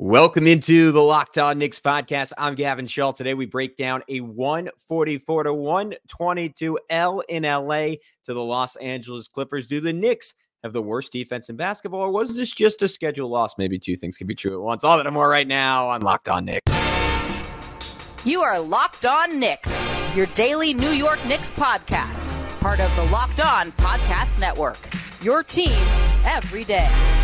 Welcome into the Locked On Knicks podcast. I'm Gavin Schall. Today we break down a 144 to 122 L in LA to the Los Angeles Clippers. Do the Knicks have the worst defense in basketball, or was this just a schedule loss? Maybe two things can be true at once. All that and more right now on Locked On Knicks. You are Locked On Knicks, your daily New York Knicks podcast, part of the Locked On Podcast Network. Your team every day.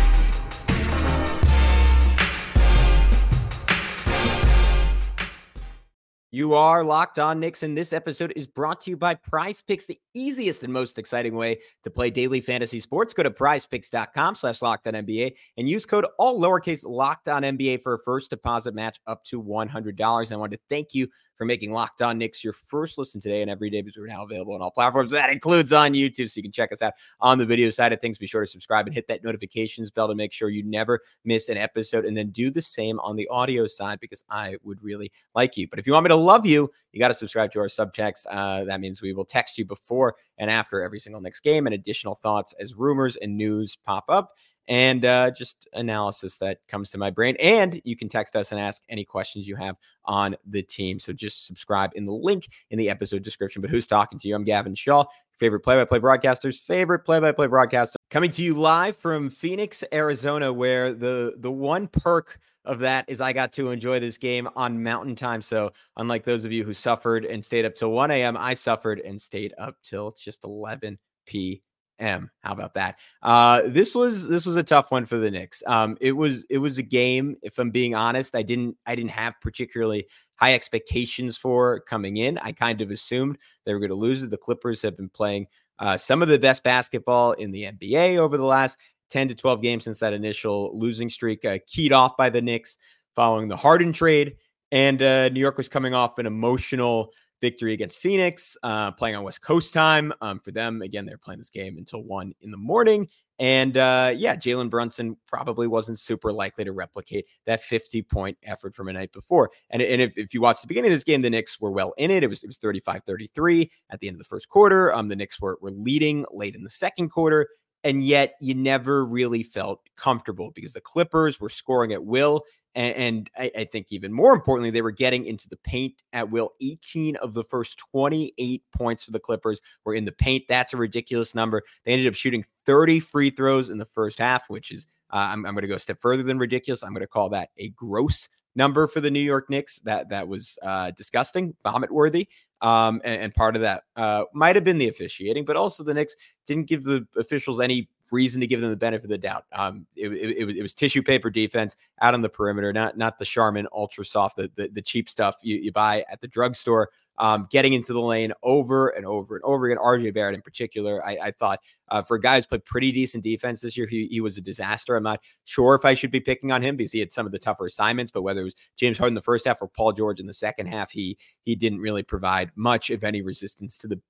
You are locked on Knicks, and this episode is brought to you by Prize Picks, the easiest and most exciting way to play daily fantasy sports. Go to prizepicks.com slash locked on NBA and use code all lowercase locked on NBA for a first deposit match up to $100. I want to thank you for making Locked On Knicks your first listen today and every day because we're now available on all platforms. That includes on YouTube, so you can check us out on the video side of things. Be sure to subscribe and hit that notifications bell to make sure you never miss an episode. And then do the same on the audio side because I would really like you. But if you want me to love you, you got to subscribe to our subtext. Uh, that means we will text you before and after every single Knicks game and additional thoughts as rumors and news pop up and uh, just analysis that comes to my brain. And you can text us and ask any questions you have on the team. So just subscribe in the link in the episode description. But who's talking to you? I'm Gavin Schall, favorite play by play broadcaster's favorite play by play broadcaster, coming to you live from Phoenix, Arizona, where the, the one perk of that is I got to enjoy this game on mountain time. So, unlike those of you who suffered and stayed up till 1 a.m., I suffered and stayed up till just 11 p M. How about that? Uh, this was this was a tough one for the Knicks. Um, it was it was a game. If I'm being honest, I didn't I didn't have particularly high expectations for coming in. I kind of assumed they were going to lose. The Clippers have been playing uh, some of the best basketball in the NBA over the last 10 to 12 games since that initial losing streak, uh, keyed off by the Knicks following the Harden trade. And uh, New York was coming off an emotional victory against Phoenix, uh, playing on West Coast time. Um, for them, again, they're playing this game until one in the morning. And uh, yeah, Jalen Brunson probably wasn't super likely to replicate that 50 point effort from a night before. And, and if, if you watch the beginning of this game, the Knicks were well in it. It was it was 35 33 at the end of the first quarter. Um, the Knicks were, were leading late in the second quarter. And yet you never really felt comfortable because the Clippers were scoring at will and, and I, I, think even more importantly, they were getting into the paint at will. 18 of the first 28 points for the Clippers were in the paint. That's a ridiculous number. They ended up shooting 30 free throws in the first half, which is, uh, I'm, I'm going to go a step further than ridiculous. I'm going to call that a gross number for the New York Knicks. That that was uh, disgusting, vomit worthy. Um, and, and, part of that uh, might have been the officiating, but also the Knicks didn't give the officials any reason to give them the benefit of the doubt. Um, it, it, it, was tissue paper defense out on the perimeter, not not the Charmin Ultra Soft, the, the, the cheap stuff you, you buy at the drugstore. Um, getting into the lane over and over and over again. RJ Barrett in particular, I, I thought uh, for a guy who's played pretty decent defense this year, he, he was a disaster. I'm not sure if I should be picking on him because he had some of the tougher assignments, but whether it was James Harden the first half or Paul George in the second half, he he didn't really provide much of any resistance to the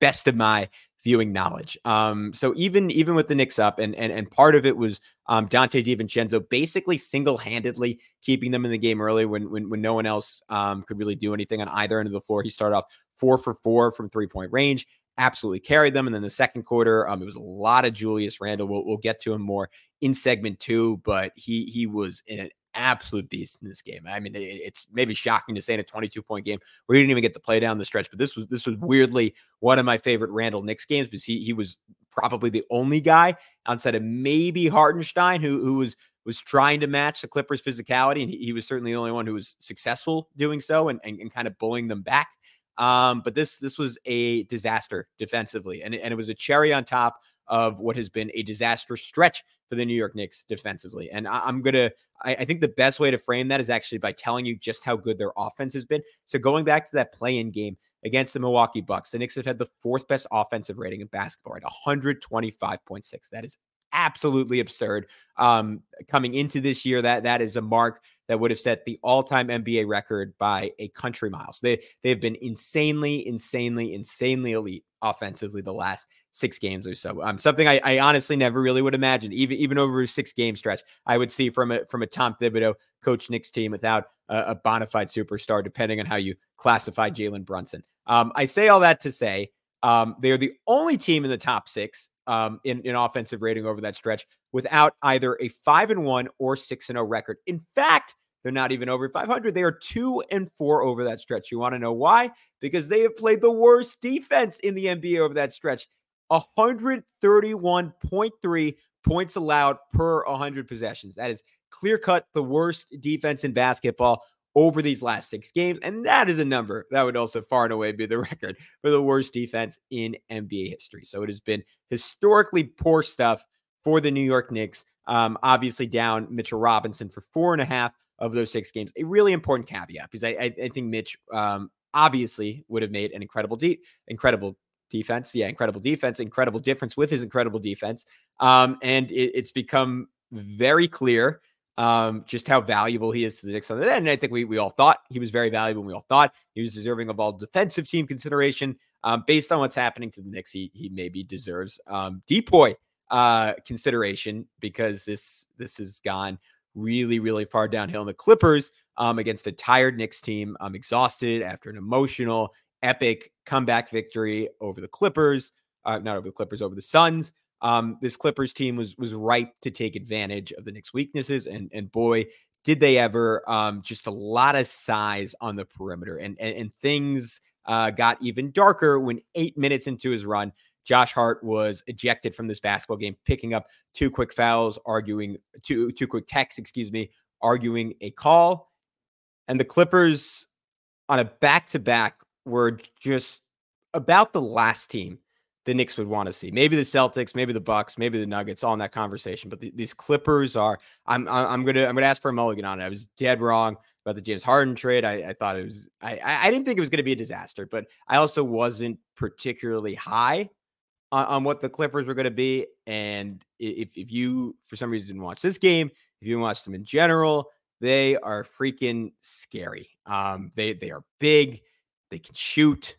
best of my viewing knowledge. Um, so even even with the Knicks up, and and and part of it was um, Donte DiVincenzo basically single handedly keeping them in the game early when when when no one else um, could really do anything on either end of the floor. He started off four for four from three point range. Absolutely carried them, and then the second quarter, um, it was a lot of Julius Randle. We'll, we'll get to him more in segment two, but he he was in an absolute beast in this game. I mean, it's maybe shocking to say in a 22 point game where he didn't even get to play down the stretch, but this was this was weirdly one of my favorite Randle Knicks games because he he was probably the only guy outside of maybe Hartenstein who who was was trying to match the Clippers' physicality, and he, he was certainly the only one who was successful doing so and, and, and kind of bullying them back. Um, but this this was a disaster defensively, and, and it was a cherry on top of what has been a disastrous stretch for the New York Knicks defensively. And I, am gonna, I, I, think the best way to frame that is actually by telling you just how good their offense has been. So going back to that play-in game against the Milwaukee Bucks, the Knicks have had the fourth best offensive rating in basketball, right? 125.6. That is absolutely absurd. Um, coming into this year, that that is a mark that would have set the all-time NBA record by a country mile. So they they've been insanely, insanely, insanely elite offensively the last six games or so. Um, something I, I honestly never really would imagine, even even over a six game stretch, I would see from a from a Tom Thibodeau coach Knicks team without a, a bona fide superstar, depending on how you classify Jalen Brunson. Um, I say all that to say um, they are the only team in the top six um, in, in offensive rating over that stretch without either a five and one or six and zero oh record. In fact, they're not even over 500. They are two and four over that stretch. You want to know why? Because they have played the worst defense in the NBA over that stretch 131.3 points allowed per 100 possessions. That is clear cut the worst defense in basketball over these last six games. And that is a number that would also far and away be the record for the worst defense in NBA history. So it has been historically poor stuff for the New York Knicks. Um, obviously, down Mitchell Robinson for four and a half of those six games. A really important caveat because I, I, I think Mitch um, obviously would have made an incredible, incredible defense. Yeah, incredible defense, incredible difference with his incredible defense. Um, and it, it's become very clear um, just how valuable he is to the Knicks on the end. And I think we, we all thought he was very valuable. And we all thought he was deserving of all defensive team consideration. Um, based on what's happening to the Knicks, he, he maybe deserves um, DPOY uh, consideration because this this has gone really, really far downhill. And the Clippers um, against a tired Knicks team, I'm exhausted after an emotional, epic comeback victory over the Clippers, uh, not over the Clippers, over the Suns. Um, this Clippers team was was ripe to take advantage of the Knicks' weaknesses, and and boy, did they ever! Um, just a lot of size on the perimeter, and and, and things uh, got even darker when eight minutes into his run, Josh Hart was ejected from this basketball game, picking up two quick fouls, arguing two two quick techs, excuse me, arguing a call, and the Clippers on a back to back were just about the last team the Knicks would want to see. Maybe the Celtics, maybe the Bucks, maybe the Nuggets, all in that conversation. But the, these Clippers are. I'm I'm gonna I'm gonna ask for a mulligan on it. I was dead wrong about the James Harden trade. I, I thought it was. I I didn't think it was to be a disaster, but I also wasn't particularly high on, on what the Clippers were going to be. And if if you for some reason didn't watch this game, if you watch them in general, they are freaking scary. Um, they they are big. They can shoot.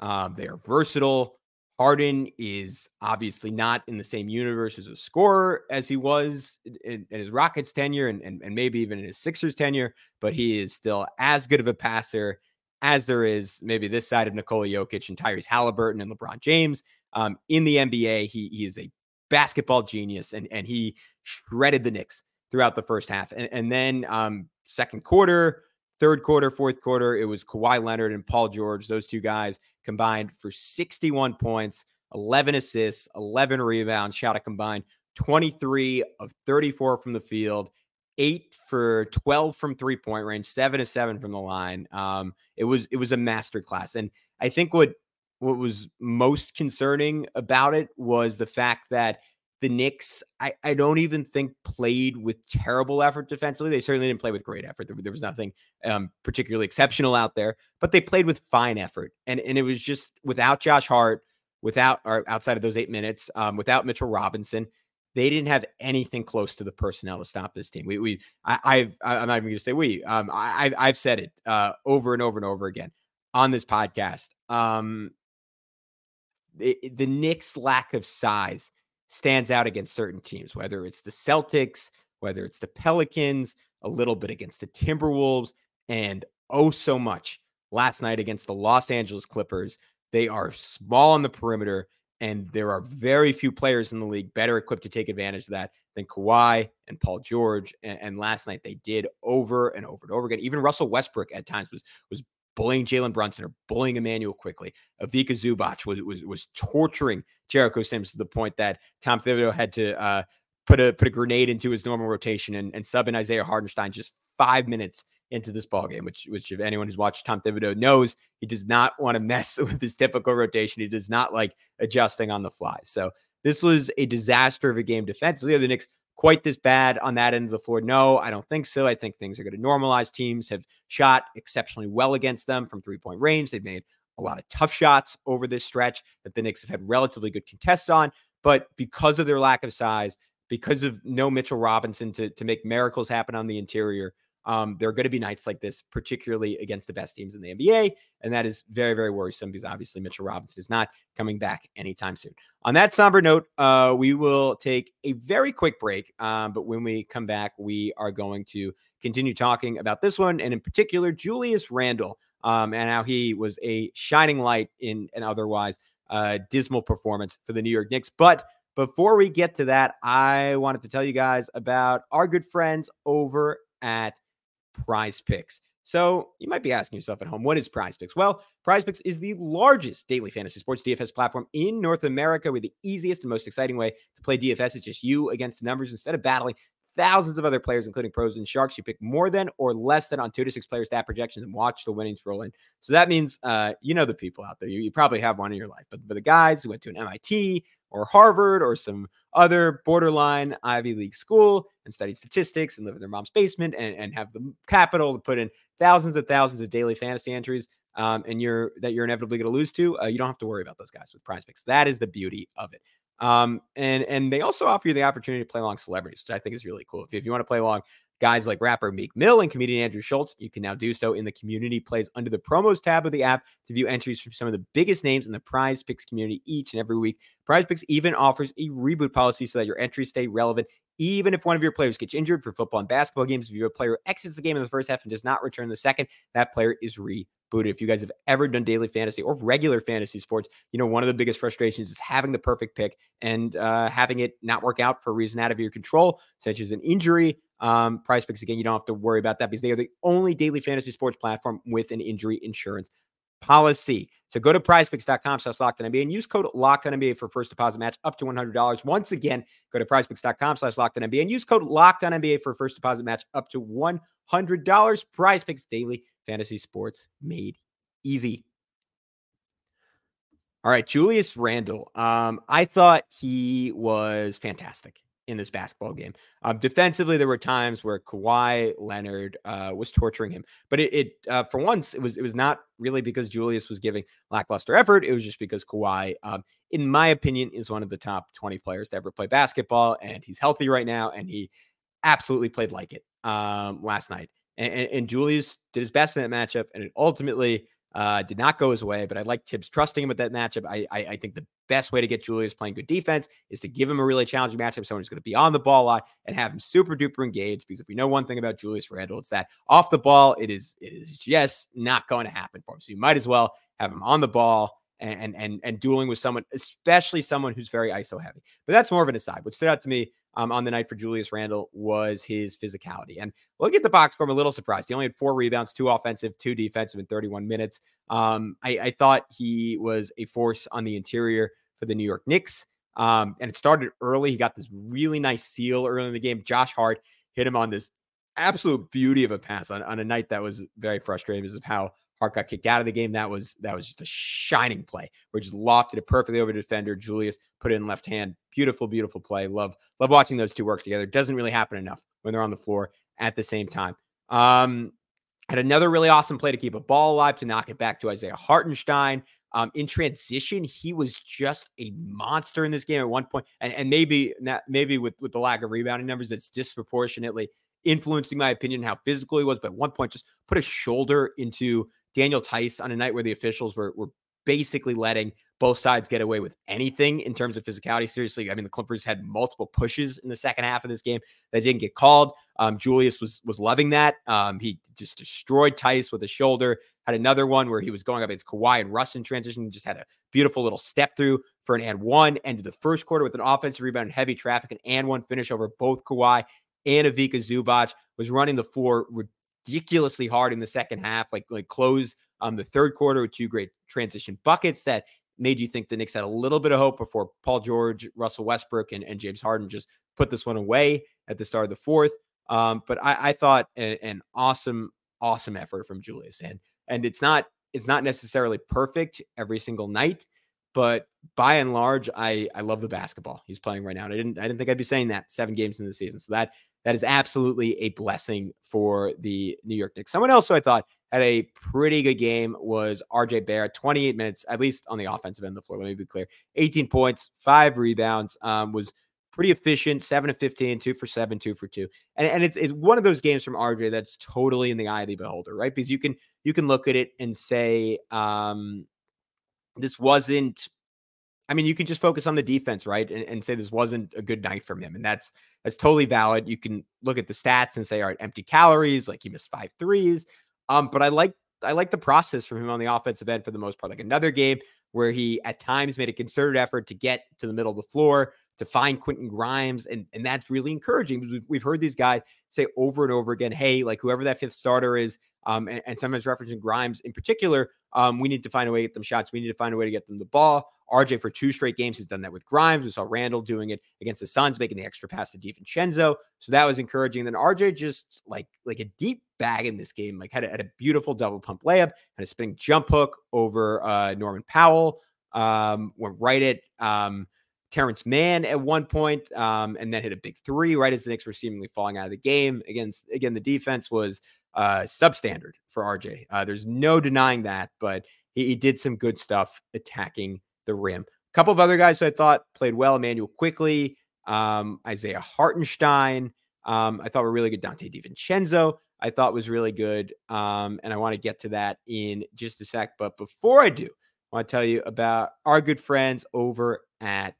Um, they are versatile. Harden is obviously not in the same universe as a scorer as he was in, in his Rockets tenure and, and, and, maybe even in his Sixers tenure, but he is still as good of a passer as there is maybe this side of Nikola Jokic and Tyrese Halliburton and LeBron James. Um, in the NBA, he, he is a basketball genius and, and he shredded the Knicks throughout the first half. And, and then um, second quarter, Third quarter, fourth quarter, it was Kawhi Leonard and Paul George. Those two guys combined for 61 points, 11 assists, 11 rebounds, shot a combined 23 of 34 from the field, eight for 12 from three point range, seven to seven from the line. Um, it was it was a masterclass, and I think what what was most concerning about it was the fact that the Knicks, I, I don't even think played with terrible effort defensively. They certainly didn't play with great effort. There, there was nothing um, particularly exceptional out there, but they played with fine effort. And, and it was just without Josh Hart, without or outside of those eight minutes, um, without Mitchell Robinson, they didn't have anything close to the personnel to stop this team. We, we, I, I've, I'm not even going to say we. Um, I, I've said it uh, over and over and over again on this podcast. Um, it, the Knicks' lack of size stands out against certain teams, whether it's the Celtics, whether it's the Pelicans, a little bit against the Timberwolves, and oh so much last night against the Los Angeles Clippers. They are small on the perimeter, and there are very few players in the league better equipped to take advantage of that than Kawhi and Paul George. And, and last night they did over and over and over again. Even Russell Westbrook at times was was bullying Jalen Brunson or bullying Immanuel Quickley. Ivica Zubac was was was torturing Jericho Sims to the point that Tom Thibodeau had to uh, put a put a grenade into his normal rotation and, and sub in Isaiah Hartenstein just five minutes into this ball game, which which if anyone who's watched Tom Thibodeau knows he does not want to mess with his typical rotation. He does not like adjusting on the fly. So this was a disaster of a game defensively. The Knicks quite this bad on that end of the floor? No, I don't think so. I think things are going to normalize. Teams have shot exceptionally well against them from three point range. They've made a lot of tough shots over this stretch that the Knicks have had relatively good contests on. But because of their lack of size, because of no Mitchell Robinson to, to make miracles happen on the interior, um, there are going to be nights like this, particularly against the best teams in the NBA. And that is very, very worrisome because obviously Mitchell Robinson is not coming back anytime soon. On that somber note, uh, we will take a very quick break. Um, but when we come back, we are going to continue talking about this one and in particular, Julius Randle um, and how he was a shining light in an otherwise uh, dismal performance for the New York Knicks. But before we get to that, I wanted to tell you guys about our good friends over at Prize Picks. So you might be asking yourself at home, what is Prize Picks? Well, Prize Picks is the largest daily fantasy sports DFS platform in North America with the easiest and most exciting way to play DFS. It's just you against the numbers instead of battling thousands of other players, including pros and sharks. You pick more than or less than on two to six player stat projections and watch the winnings roll in. So that means, uh, you know, the people out there, you, you probably have one in your life, but for the guys who went to an MIT or Harvard or some other borderline Ivy League school and study statistics and live in their mom's basement and, and have the capital to put in thousands and thousands of daily fantasy entries. Um, and you're that you're inevitably going to lose to, uh, you don't have to worry about those guys with prize picks. That is the beauty of it. Um, and and they also offer you the opportunity to play along celebrities, which I think is really cool. If, if you want to play along guys like rapper Meek Mill and comedian Andrew Schulz, you can now do so in the community plays under the promos tab of the app to view entries from some of the biggest names in the prize picks community each and every week. Prize picks even offers a reboot policy so that your entries stay relevant even if one of your players gets injured for football and basketball games. If you a player exits the game in the first half and does not return the second, that player is re If you guys have ever done daily fantasy or regular fantasy sports, you know, one of the biggest frustrations is having the perfect pick and uh, having it not work out for a reason out of your control, such as an injury. Um, prize picks, again, you don't have to worry about that because they are the only daily fantasy sports platform with an injury insurance policy. So go to prizepicks.com slash locked NBA and use code locked NBA for first deposit match up to $100. Once again, go to prizepicks.com slash locked NBA and use code locked NBA for first deposit match up to $100. Prize picks daily fantasy sports made easy. All right, Julius Randle. Um, I thought he was fantastic in this basketball game. Um, defensively, there were times where Kawhi Leonard uh, was torturing him, but it, it uh, for once it was it was not really because Julius was giving lackluster effort. It was just because Kawhi, um, in my opinion, is one of the top twenty players to ever play basketball, and he's healthy right now, and he absolutely played like it um, last night. And, and, and Julius did his best in that matchup, and it ultimately uh, did not go his way, but I like Thibs trusting him with that matchup. I, I, I think the best way to get Julius playing good defense is to give him a really challenging matchup, someone who's going to be on the ball a lot and have him super duper engaged. Because if we know one thing about Julius Randle, it's that off the ball, it is it is just not going to happen for him. So you might as well have him on the ball and and and dueling with someone, especially someone who's very ISO heavy. But that's more of an aside. What stood out to me um, on the night for Julius Randle was his physicality. And look at the box score, I'm a little surprised. He only had four rebounds, two offensive, two defensive in 31 minutes. Um, I, I, thought he was a force on the interior for the New York Knicks. Um, and it started early. He got this really nice seal early in the game. Josh Hart hit him on this absolute beauty of a pass on, on a night that was very frustrating because of how Hart got kicked out of the game. That was that was just a shining play where just lofted it perfectly over the defender. Julius put it in left hand. Beautiful, beautiful play. Love love watching those two work together. Doesn't really happen enough when they're on the floor at the same time. Um, had another really awesome play to keep a ball alive to knock it back to Isaiah Hartenstein. Um, in transition, he was just a monster in this game at one point, and, and maybe maybe with with the lack of rebounding numbers, that's disproportionately influencing my opinion how physical he was. But at one point, just put a shoulder into Daniel Theis on a night where the officials were, were basically letting both sides get away with anything in terms of physicality. Seriously, I mean, the Clippers had multiple pushes in the second half of this game that didn't get called. Um, Julius was was loving that. Um, he just destroyed Theis with a shoulder. Had another one where he was going up against Kawhi and Russ in transition. Just had a beautiful little step through for an and one. Ended the first quarter with an offensive rebound and heavy traffic, an and one finish over both Kawhi and Ivica Zubac. Was running the floor ridiculously hard in the second half, like like close um the third quarter with two great transition buckets that made you think the Knicks had a little bit of hope before Paul George, Russell Westbrook, and, and James Harden just put this one away at the start of the fourth. Um, but I, I thought a, an awesome, awesome effort from Julius, and and it's not it's not necessarily perfect every single night, but by and large, I I love the basketball he's playing right now. And I didn't I didn't think I'd be saying that seven games in the season. So that that is absolutely a blessing for the New York Knicks. Someone else who I thought had a pretty good game was RJ Barrett, 28 minutes, at least on the offensive end of the floor. Let me be clear 18 points, five rebounds, um, was pretty efficient, seven to 15, two for seven, two for two. And, and it's, it's one of those games from RJ that's totally in the eye of the beholder, right? Because you can you can look at it and say, um, this wasn't I mean, you can just focus on the defense, right? And, and, say this wasn't a good night from him. And that's that's totally valid. You can look at the stats and say, all right, empty calories, like he missed five threes. Um, but I like I like the process from him on the offensive end for the most part. Like another game where he at times made a concerted effort to get to the middle of the floor, to find Quentin Grimes, and and that's really encouraging. We've heard these guys say over and over again, "Hey, like whoever that fifth starter is, um, and, and sometimes referencing Grimes in particular, um, we need to find a way to get them shots. We need to find a way to get them the ball. RJ for two straight games has done that with Grimes. We saw Randle doing it against the Suns, making the extra pass to DiVincenzo. So that was encouraging. Then RJ just like like a deep bag in this game, like had a, had a beautiful double pump layup, had a spinning jump hook over uh, Norman Powell. Um, went right at um, Terance Mann at one point, um, and then hit a big three right as the Knicks were seemingly falling out of the game. Against again, the defense was uh, substandard for RJ. Uh, there's no denying that, but he, he, did some good stuff attacking the rim. A couple of other guys I thought played well. Immanuel Quickley, um, Isaiah Hartenstein. Um, I thought were really good. Donte DiVincenzo, I thought was really good. Um, and I want to get to that in just a sec. But before I do, I want to tell you about our good friends over at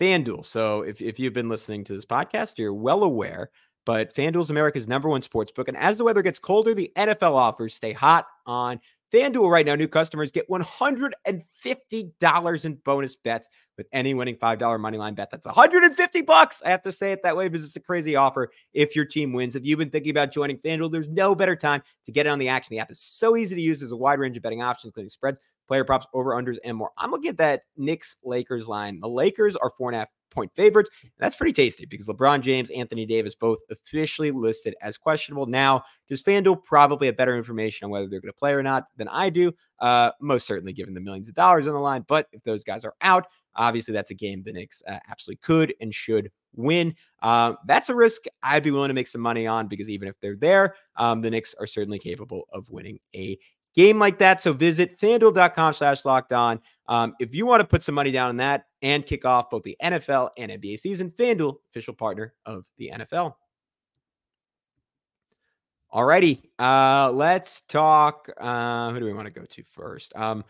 FanDuel. So if, if you've been listening to this podcast, you're well aware but FanDuel is America's number one sports book. And as the weather gets colder, the NFL offers stay hot on FanDuel right now. New customers get $150 in bonus bets with any winning $5 money line bet. That's 150 bucks. I have to say it that way because it's a crazy offer if your team wins. If you've been thinking about joining FanDuel, there's no better time to get in on the action. The app is so easy to use. There's a wide range of betting options, including spreads, player props, over unders, and more. I'm looking at that Knicks Lakers line. The Lakers are four and a half point favorites. That's pretty tasty because LeBron James, Anthony Davis, both officially listed as questionable. Now, does FanDuel probably have better information on whether they're going to play or not than I do? Uh, most certainly, given the millions of dollars on the line. But if those guys are out, obviously that's a game the Knicks uh, absolutely could and should win. Uh, that's a risk I'd be willing to make some money on because even if they're there, um, the Knicks are certainly capable of winning a game like that. So visit fanduel.com slash locked on. Um, if you want to put some money down on that and kick off both the NFL and NBA season, FanDuel, official partner of the NFL. Alrighty, uh, let's talk. Uh, who do we want to go to first? Um,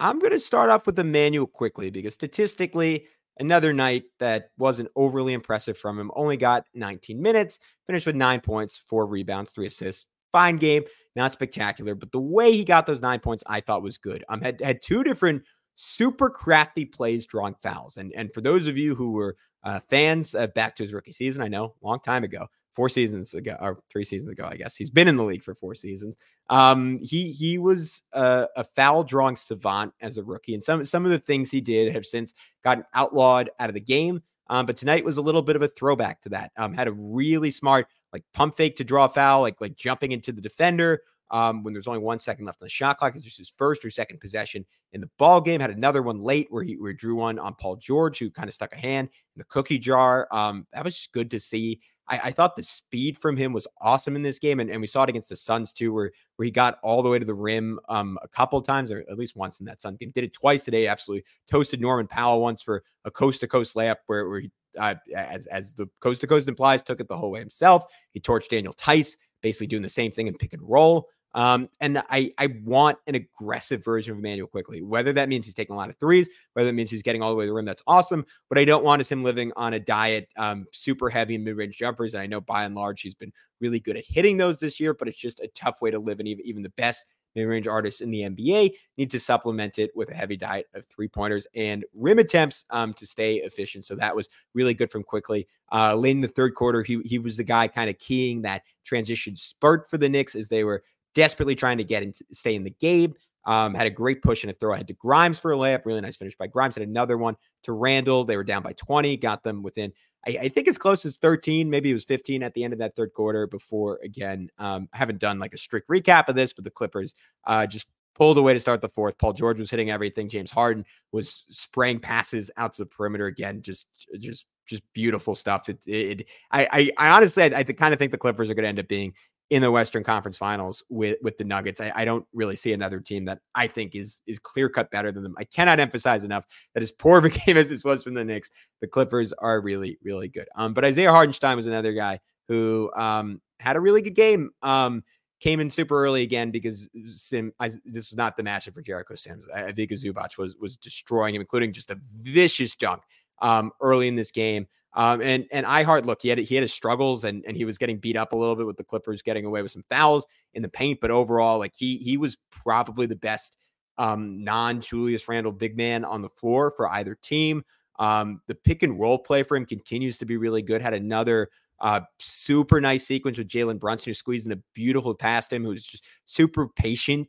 I'm going to start off with Immanuel Quickley because statistically, another night that wasn't overly impressive from him. Only got 19 minutes, finished with nine points, four rebounds, three assists, fine game, not spectacular, but the way he got those nine points, I thought was good. Um, had had two different super crafty plays drawing fouls, and and for those of you who were uh, fans uh, back to his rookie season, I know long time ago, four seasons ago or three seasons ago, I guess he's been in the league for four seasons. Um, he he was a, a foul drawing savant as a rookie, and some some of the things he did have since gotten outlawed out of the game. Um, but tonight was a little bit of a throwback to that. Um, had a really smart like pump fake to draw a foul, like like jumping into the defender. Um, when there's only one second left on the shot clock, it's just his first or second possession in the ball game. Had another one late where he where he drew one on Paul George, who kind of stuck a hand in the cookie jar. Um, that was just good to see. I, I, thought the speed from him was awesome in this game, and, and we saw it against the Suns too, where where he got all the way to the rim um, a couple times, or at least once in that Suns game. Did it twice today. Absolutely toasted Norman Powell once for a coast to coast layup where where he uh, as as the coast to coast implies, took it the whole way himself. He torched Daniel Theis, basically doing the same thing in pick and roll. Um, and I I want an aggressive version of Immanuel Quickley, Whether that means he's taking a lot of threes, whether it means he's getting all the way to the rim, that's awesome. But I don't want is him living on a diet um, super heavy mid range jumpers. And I know by and large he's been really good at hitting those this year, but it's just a tough way to live. And even even the best mid-range artists in the NBA need to supplement it with a heavy diet of three-pointers and rim attempts um, to stay efficient. So that was really good from Quickley. Uh, late in the third quarter, he he was the guy kind of keying that transition spurt for the Knicks as they were desperately trying to get and stay in the game. Um, had a great push and a throw ahead to Grimes for a layup. Really nice finish by Grimes. Had another one to Randle. They were down by 20, got them within, I, I think as close as 13, maybe it was 15 at the end of that third quarter before, again, um, I haven't done like a strict recap of this, but the Clippers uh, just pulled away to start the fourth. Paul George was hitting everything. James Harden was spraying passes out to the perimeter again. Just, just just beautiful stuff. It, it I, I, I honestly, I, I kind of think the Clippers are going to end up being in the Western Conference Finals with with the Nuggets. I, I don't really see another team that I think is is clear cut better than them. I cannot emphasize enough that as poor of a game as this was from the Knicks, the Clippers are really really good. Um, but Isaiah Hartenstein was another guy who um had a really good game. Um, came in super early again because Sim. I, this was not the matchup for Jericho Sims. Ivica Zubac was was destroying him, including just a vicious dunk um, early in this game. Um, and and iHeart, look, he had he had his struggles and and he was getting beat up a little bit with the Clippers getting away with some fouls in the paint, but overall, like he he was probably the best um, non Julius Randle big man on the floor for either team. Um, the pick and roll play for him continues to be really good. Had another uh, super nice sequence with Jalen Brunson, who squeezed in a beautiful past him, who's just super patient,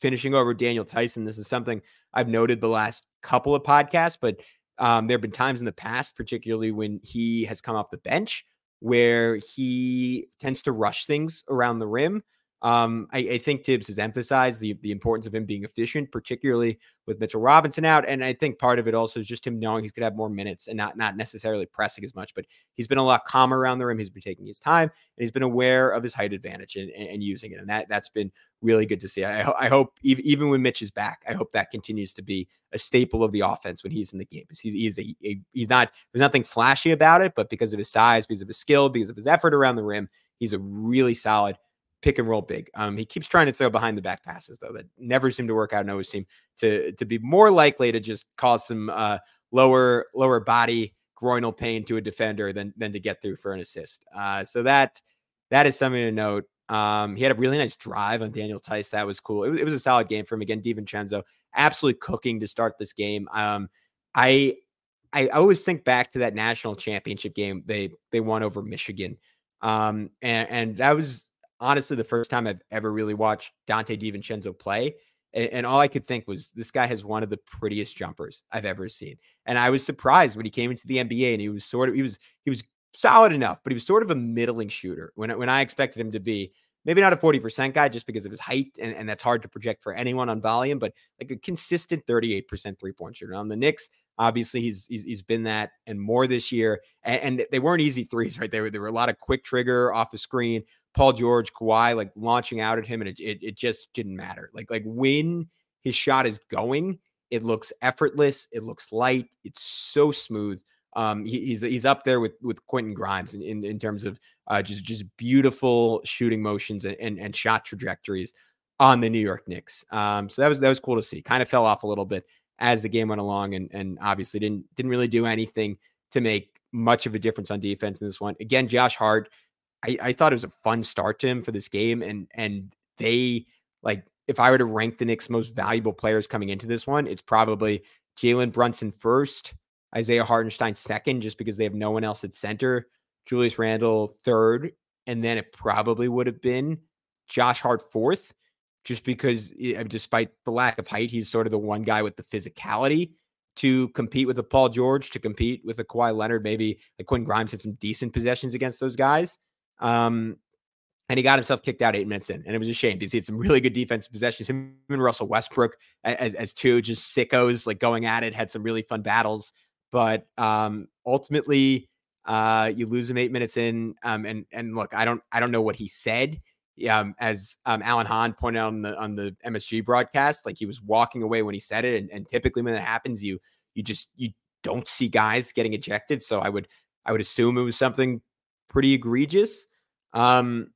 finishing over Daniel Tyson. This is something I've noted the last couple of podcasts, but um, there have been times in the past, particularly when he has come off the bench, where he tends to rush things around the rim. Um, I, I, think Thibs has emphasized the the importance of him being efficient, particularly with Mitchell Robinson out. And I think part of it also is just him knowing he's going to have more minutes and not not necessarily pressing as much. But he's been a lot calmer around the rim. He's been taking his time and he's been aware of his height advantage and, and using it. And that that's been really good to see. I, I hope even when Mitch is back, I hope that continues to be a staple of the offense when he's in the game. He's he's a, a, he's not there's nothing flashy about it, but because of his size, because of his skill, because of his effort around the rim, he's a really solid pick and roll big. Um, he keeps trying to throw behind the back passes though that never seem to work out and always seem to to be more likely to just cause some uh, lower lower body groinal pain to a defender than than to get through for an assist. Uh, so that that is something to note. Um, he had a really nice drive on Daniel Theis. That was cool. It, it was a solid game for him. Again, DiVincenzo absolutely cooking to start this game. Um, I I always think back to that national championship game they they won over Michigan. Um, and, and that was honestly the first time I've ever really watched Donte DiVincenzo play. And, and, all I could think was this guy has one of the prettiest jumpers I've ever seen. And I was surprised when he came into the NBA and he was sort of he was he was solid enough, but he was sort of a middling shooter when when I expected him to be maybe not a 40% guy just because of his height and, and that's hard to project for anyone on volume, but like a consistent 38% three-point shooter. On the Knicks, obviously he's he's, he's been that and more this year. And, and, they weren't easy threes, right? Were there were a lot of quick trigger off the screen, Paul George, Kawhi, like launching out at him, and it, it, it just didn't matter. Like like when his shot is going, it looks effortless, it looks light, it's so smooth. Um, he, he's he's up there with with Quentin Grimes in, in, in terms of uh, just just beautiful shooting motions and, and, and shot trajectories on the New York Knicks. Um, so that was that was cool to see. Kind of fell off a little bit as the game went along, and and obviously didn't didn't really do anything to make much of a difference on defense in this one. Again, Josh Hart I, I thought it was a fun start to him for this game, and and they like if I were to rank the Knicks' most valuable players coming into this one, it's probably Jalen Brunson first, Isaiah Hartenstein second, just because they have no one else at center, Julius Randle third, and then it probably would have been Josh Hart fourth, just because eh, despite the lack of height, he's sort of the one guy with the physicality to compete with a Paul George, to compete with a Kawhi Leonard. Maybe like Quinn Grimes had some decent possessions against those guys. Um, and he got himself kicked out eight minutes in, and it was a shame because he had some really good defensive possessions. Him and Russell Westbrook as, as two just sickos, like going at it, had some really fun battles. But um, ultimately, uh, you lose him eight minutes in. Um, and and look, I don't I don't know what he said. Um, as um, Alan Hahn pointed out on the on the MSG broadcast, like he was walking away when he said it, and, and typically when that happens, you you just you don't see guys getting ejected. So I would I would assume it was something pretty egregious. Um,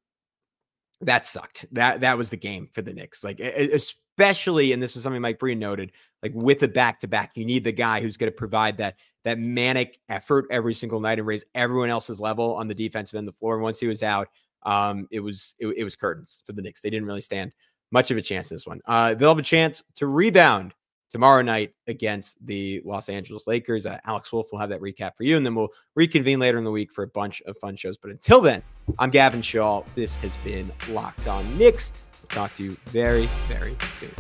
that sucked. That that was the game for the Knicks. Like especially, and this was something Mike Breen noted. Like with a back to back, you need the guy who's going to provide that that manic effort every single night and raise everyone else's level on the defensive end of the floor. And once he was out, um, it was it, it was curtains for the Knicks. They didn't really stand much of a chance in this one. Uh, they'll have a chance to rebound tomorrow night against the Los Angeles Lakers. Uh, Alex Wolf will have that recap for you, and then we'll reconvene later in the week for a bunch of fun shows. But until then, I'm Gavin Schall. This has been Locked On Knicks. We'll talk to you very, very soon.